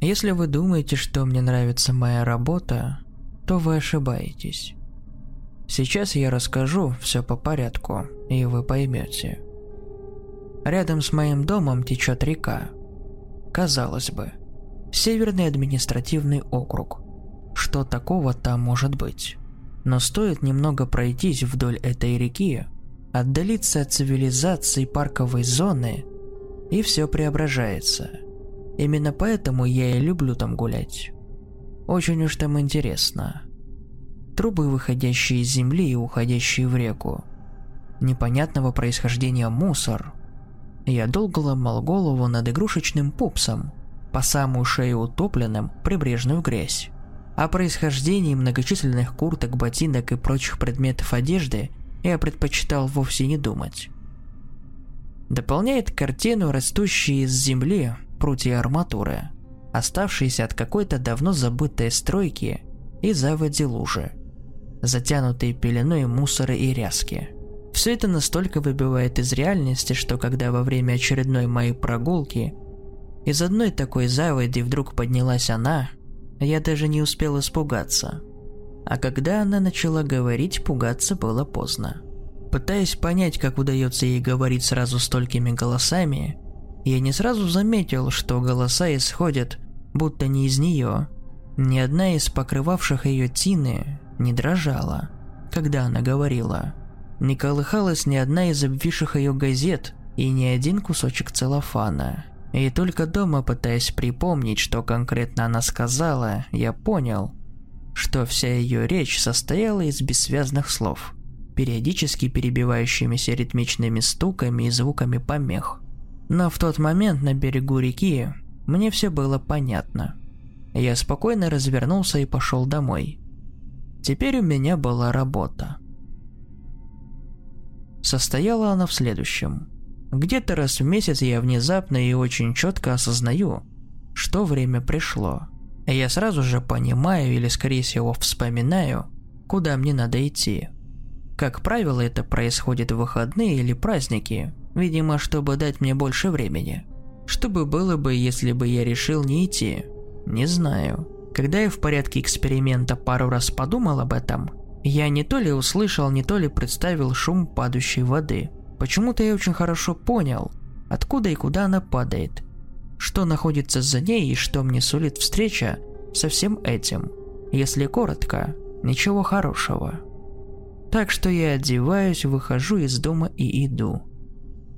Если вы думаете, что мне нравится моя работа, то вы ошибаетесь. Сейчас я расскажу все по порядку, и вы поймете. Рядом с моим домом течет река. Казалось бы, Северный административный округ. Что такого там может быть? Но стоит немного пройтись вдоль этой реки, отдалиться от цивилизации парковой зоны, и все преображается. Именно поэтому я и люблю там гулять. Очень уж там интересно. Трубы, выходящие из земли и уходящие в реку. Непонятного происхождения мусор. Я долго ломал голову над игрушечным пупсом, по самую шею утопленным прибрежную грязь. О происхождении многочисленных курток, ботинок и прочих предметов одежды я предпочитал вовсе не думать. Дополняет картину растущие из земли прутья арматуры, оставшиеся от какой-то давно забытой стройки и заводи лужи, затянутые пеленой мусора и ряски. Все это настолько выбивает из реальности, что когда во время очередной моей прогулки из одной такой заводи вдруг поднялась она, я даже не успел испугаться. А когда она начала говорить, пугаться было поздно. Пытаясь понять, как удается ей говорить сразу столькими голосами, я не сразу заметил, что голоса исходят будто не из нее. Ни одна из покрывавших ее тины не дрожала, когда она говорила. Не колыхалась ни одна из обвисших ее газет и ни один кусочек целлофана. И только дома, пытаясь припомнить, что конкретно она сказала, я понял, что вся ее речь состояла из бессвязных слов, периодически перебивающимися ритмичными стуками и звуками помех. Но в тот момент на берегу реки мне все было понятно. Я спокойно развернулся и пошел домой. Теперь у меня была работа. Состояла она в следующем. Где-то раз в месяц я внезапно и очень четко осознаю, что время пришло. Я сразу же понимаю или скорее всего вспоминаю, куда мне надо идти. Как правило, это происходит в выходные или праздники, видимо, чтобы дать мне больше времени. Что бы было бы, если бы я решил не идти? Не знаю. Когда я в порядке эксперимента пару раз подумал об этом, я не то ли услышал, не то ли представил шум падающей воды – Почему-то я очень хорошо понял, откуда и куда она падает, что находится за ней и что мне сулит встреча со всем этим. Если коротко, ничего хорошего. Так что я одеваюсь, выхожу из дома и иду.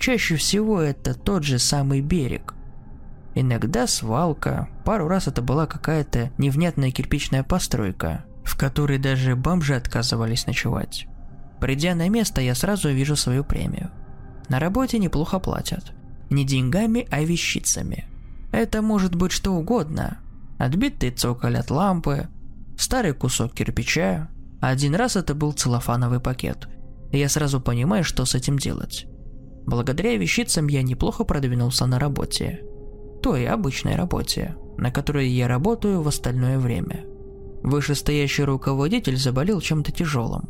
Чаще всего это тот же самый берег. Иногда свалка, пару раз это была какая-то невнятная кирпичная постройка, в которой даже бомжи отказывались ночевать. Придя на место, я сразу вижу свою премию. На работе неплохо платят. Не деньгами, а вещицами. Это может быть что угодно. Отбитый цоколь от лампы, старый кусок кирпича. Один раз это был целлофановый пакет. я сразу понимаю, что с этим делать. Благодаря вещицам я неплохо продвинулся на работе. Той обычной работе, на которой я работаю в остальное время. Вышестоящий руководитель заболел чем-то тяжелым.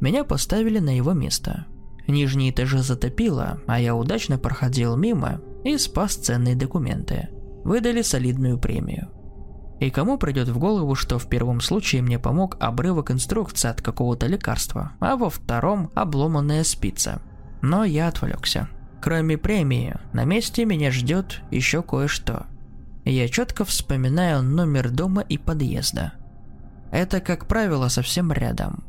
Меня поставили на его место. Нижние этажи затопило, а я удачно проходил мимо и спас ценные документы. Выдали солидную премию. И кому придет в голову, что в первом случае мне помог обрывок инструкции от какого-то лекарства, а во втором обломанная спица. Но я отвлекся. Кроме премии, на месте меня ждет еще кое-что. Я четко вспоминаю номер дома и подъезда. Это, как правило, совсем рядом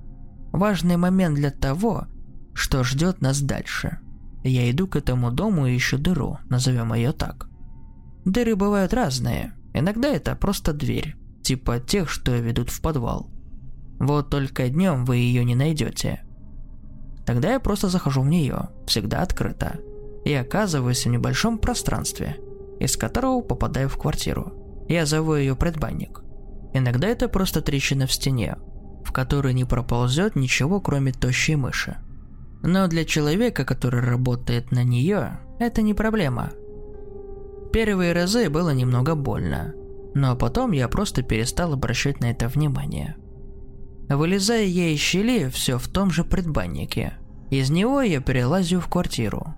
важный момент для того, что ждет нас дальше. Я иду к этому дому и ищу дыру, назовем ее так. Дыры бывают разные. Иногда это просто дверь, типа тех, что ведут в подвал. Вот только днем вы ее не найдете. Тогда я просто захожу в нее, всегда открыто, и оказываюсь в небольшом пространстве, из которого попадаю в квартиру. Я зову ее предбанник. Иногда это просто трещина в стене, в которой не проползет ничего, кроме тощей мыши. Но для человека, который работает на нее, это не проблема. Первые разы было немного больно, но потом я просто перестал обращать на это внимание. Вылезая я из щели все в том же предбаннике. Из него я перелазю в квартиру.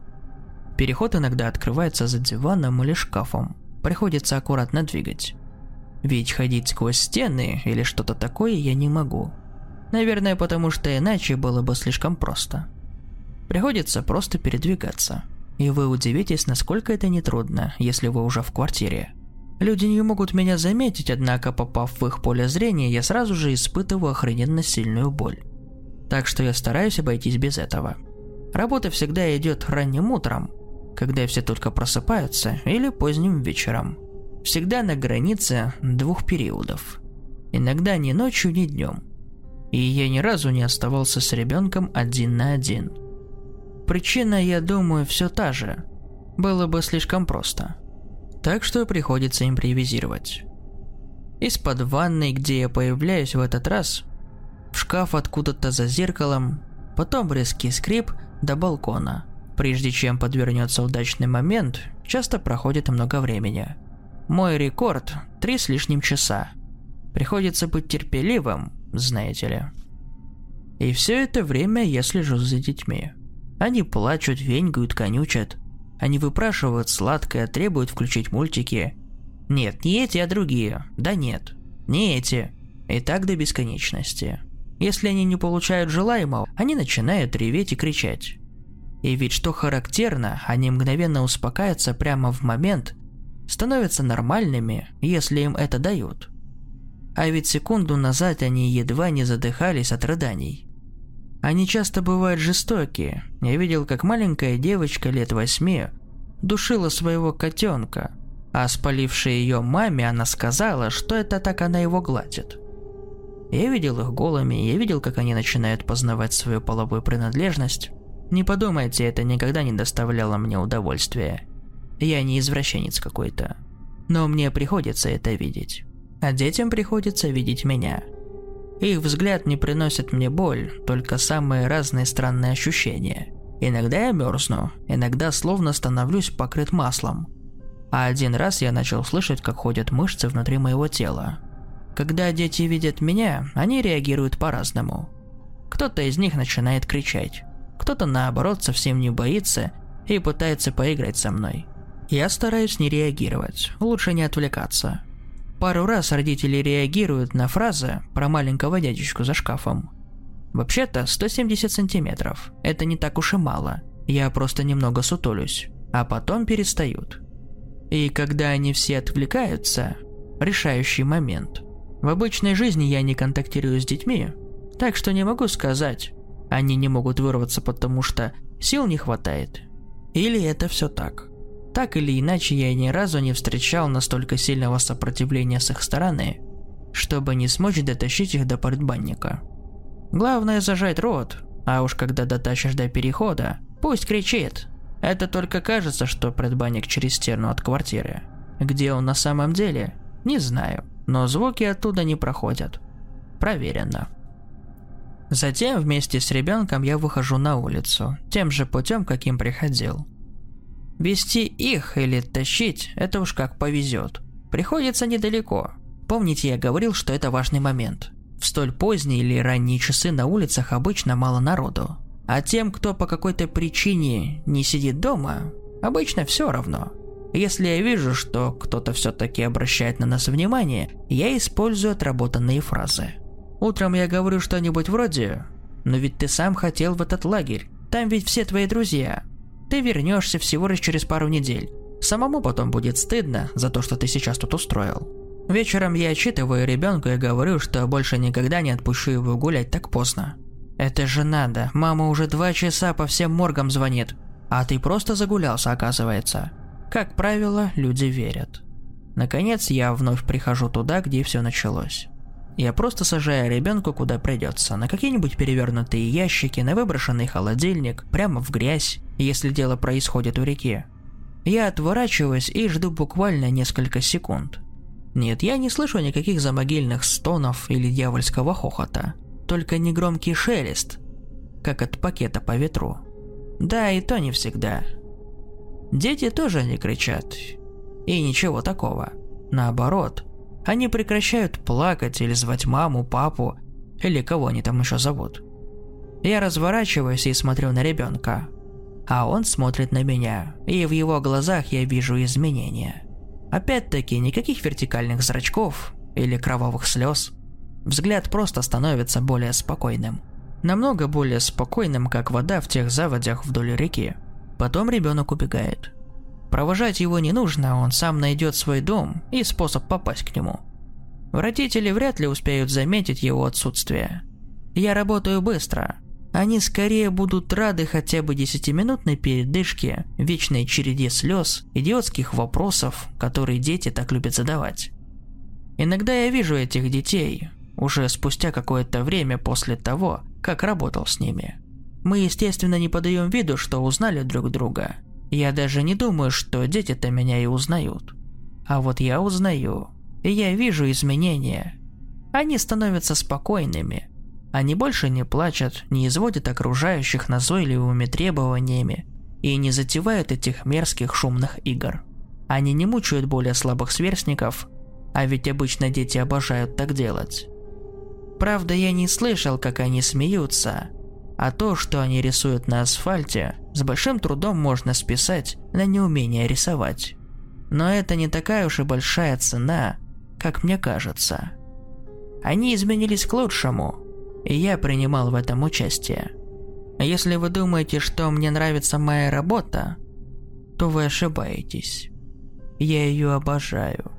Переход иногда открывается за диваном или шкафом. Приходится аккуратно двигать. Ведь ходить сквозь стены или что-то такое я не могу. Наверное, потому что иначе было бы слишком просто. Приходится просто передвигаться. И вы удивитесь, насколько это нетрудно, если вы уже в квартире. Люди не могут меня заметить, однако попав в их поле зрения, я сразу же испытываю охрененно сильную боль. Так что я стараюсь обойтись без этого. Работа всегда идет ранним утром, когда все только просыпаются, или поздним вечером. Всегда на границе двух периодов. Иногда ни ночью, ни днем. И я ни разу не оставался с ребенком один на один. Причина, я думаю, все та же. Было бы слишком просто. Так что приходится импровизировать. Из-под ванной, где я появляюсь в этот раз, в шкаф откуда-то за зеркалом, потом резкий скрип до балкона. Прежде чем подвернется удачный момент, часто проходит много времени. Мой рекорд – три с лишним часа. Приходится быть терпеливым, знаете ли. И все это время я слежу за детьми. Они плачут, венькают, конючат. Они выпрашивают сладкое, требуют включить мультики. Нет, не эти, а другие. Да нет, не эти. И так до бесконечности. Если они не получают желаемого, они начинают реветь и кричать. И ведь что характерно, они мгновенно успокаиваются прямо в момент, становятся нормальными, если им это дают. А ведь секунду назад они едва не задыхались от рыданий. Они часто бывают жестокие. Я видел, как маленькая девочка лет восьми душила своего котенка, а спалившей ее маме она сказала, что это так она его гладит. Я видел их голыми, я видел, как они начинают познавать свою половую принадлежность. Не подумайте, это никогда не доставляло мне удовольствия. Я не извращенец какой-то. Но мне приходится это видеть. А детям приходится видеть меня. Их взгляд не приносит мне боль, только самые разные странные ощущения. Иногда я мерзну, иногда словно становлюсь покрыт маслом. А один раз я начал слышать, как ходят мышцы внутри моего тела. Когда дети видят меня, они реагируют по-разному. Кто-то из них начинает кричать, кто-то наоборот совсем не боится и пытается поиграть со мной. Я стараюсь не реагировать, лучше не отвлекаться. Пару раз родители реагируют на фразы про маленького дядечку за шкафом. Вообще-то 170 сантиметров. Это не так уж и мало. Я просто немного сутулюсь, а потом перестают. И когда они все отвлекаются, решающий момент. В обычной жизни я не контактирую с детьми, так что не могу сказать, они не могут вырваться, потому что сил не хватает. Или это все так. Так или иначе, я ни разу не встречал настолько сильного сопротивления с их стороны, чтобы не смочь дотащить их до предбанника. Главное зажать рот, а уж когда дотащишь до перехода, пусть кричит. Это только кажется, что предбанник через стену от квартиры. Где он на самом деле, не знаю, но звуки оттуда не проходят. Проверено. Затем вместе с ребенком я выхожу на улицу, тем же путем, каким приходил. Вести их или тащить – это уж как повезет. Приходится недалеко. Помните, я говорил, что это важный момент. В столь поздние или ранние часы на улицах обычно мало народу. А тем, кто по какой-то причине не сидит дома, обычно все равно. Если я вижу, что кто-то все-таки обращает на нас внимание, я использую отработанные фразы. Утром я говорю что-нибудь вроде «Но ведь ты сам хотел в этот лагерь, там ведь все твои друзья, ты вернешься всего лишь через пару недель. Самому потом будет стыдно за то, что ты сейчас тут устроил. Вечером я отчитываю ребенка и говорю, что больше никогда не отпущу его гулять так поздно. Это же надо, мама уже два часа по всем моргам звонит, а ты просто загулялся, оказывается. Как правило, люди верят. Наконец, я вновь прихожу туда, где все началось. Я просто сажаю ребенка куда придется, на какие-нибудь перевернутые ящики, на выброшенный холодильник, прямо в грязь, если дело происходит у реки. Я отворачиваюсь и жду буквально несколько секунд. Нет, я не слышу никаких замогильных стонов или дьявольского хохота. Только негромкий шелест, как от пакета по ветру. Да, и то не всегда. Дети тоже не кричат. И ничего такого. Наоборот, они прекращают плакать или звать маму, папу, или кого они там еще зовут. Я разворачиваюсь и смотрю на ребенка, а он смотрит на меня, и в его глазах я вижу изменения. Опять-таки, никаких вертикальных зрачков или кровавых слез. Взгляд просто становится более спокойным. Намного более спокойным, как вода в тех заводях вдоль реки. Потом ребенок убегает. Провожать его не нужно, он сам найдет свой дом и способ попасть к нему. Родители вряд ли успеют заметить его отсутствие. Я работаю быстро. Они скорее будут рады хотя бы десятиминутной передышке, вечной череде слез, идиотских вопросов, которые дети так любят задавать. Иногда я вижу этих детей, уже спустя какое-то время после того, как работал с ними. Мы, естественно, не подаем виду, что узнали друг друга. Я даже не думаю, что дети-то меня и узнают. А вот я узнаю. И я вижу изменения. Они становятся спокойными. Они больше не плачут, не изводят окружающих назойливыми требованиями и не затевают этих мерзких шумных игр. Они не мучают более слабых сверстников, а ведь обычно дети обожают так делать. Правда, я не слышал, как они смеются, а то, что они рисуют на асфальте, с большим трудом можно списать на неумение рисовать. Но это не такая уж и большая цена, как мне кажется. Они изменились к лучшему, и я принимал в этом участие. Если вы думаете, что мне нравится моя работа, то вы ошибаетесь. Я ее обожаю.